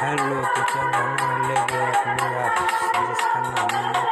hello kitchen बनने लगे अपने आप जिसका नाम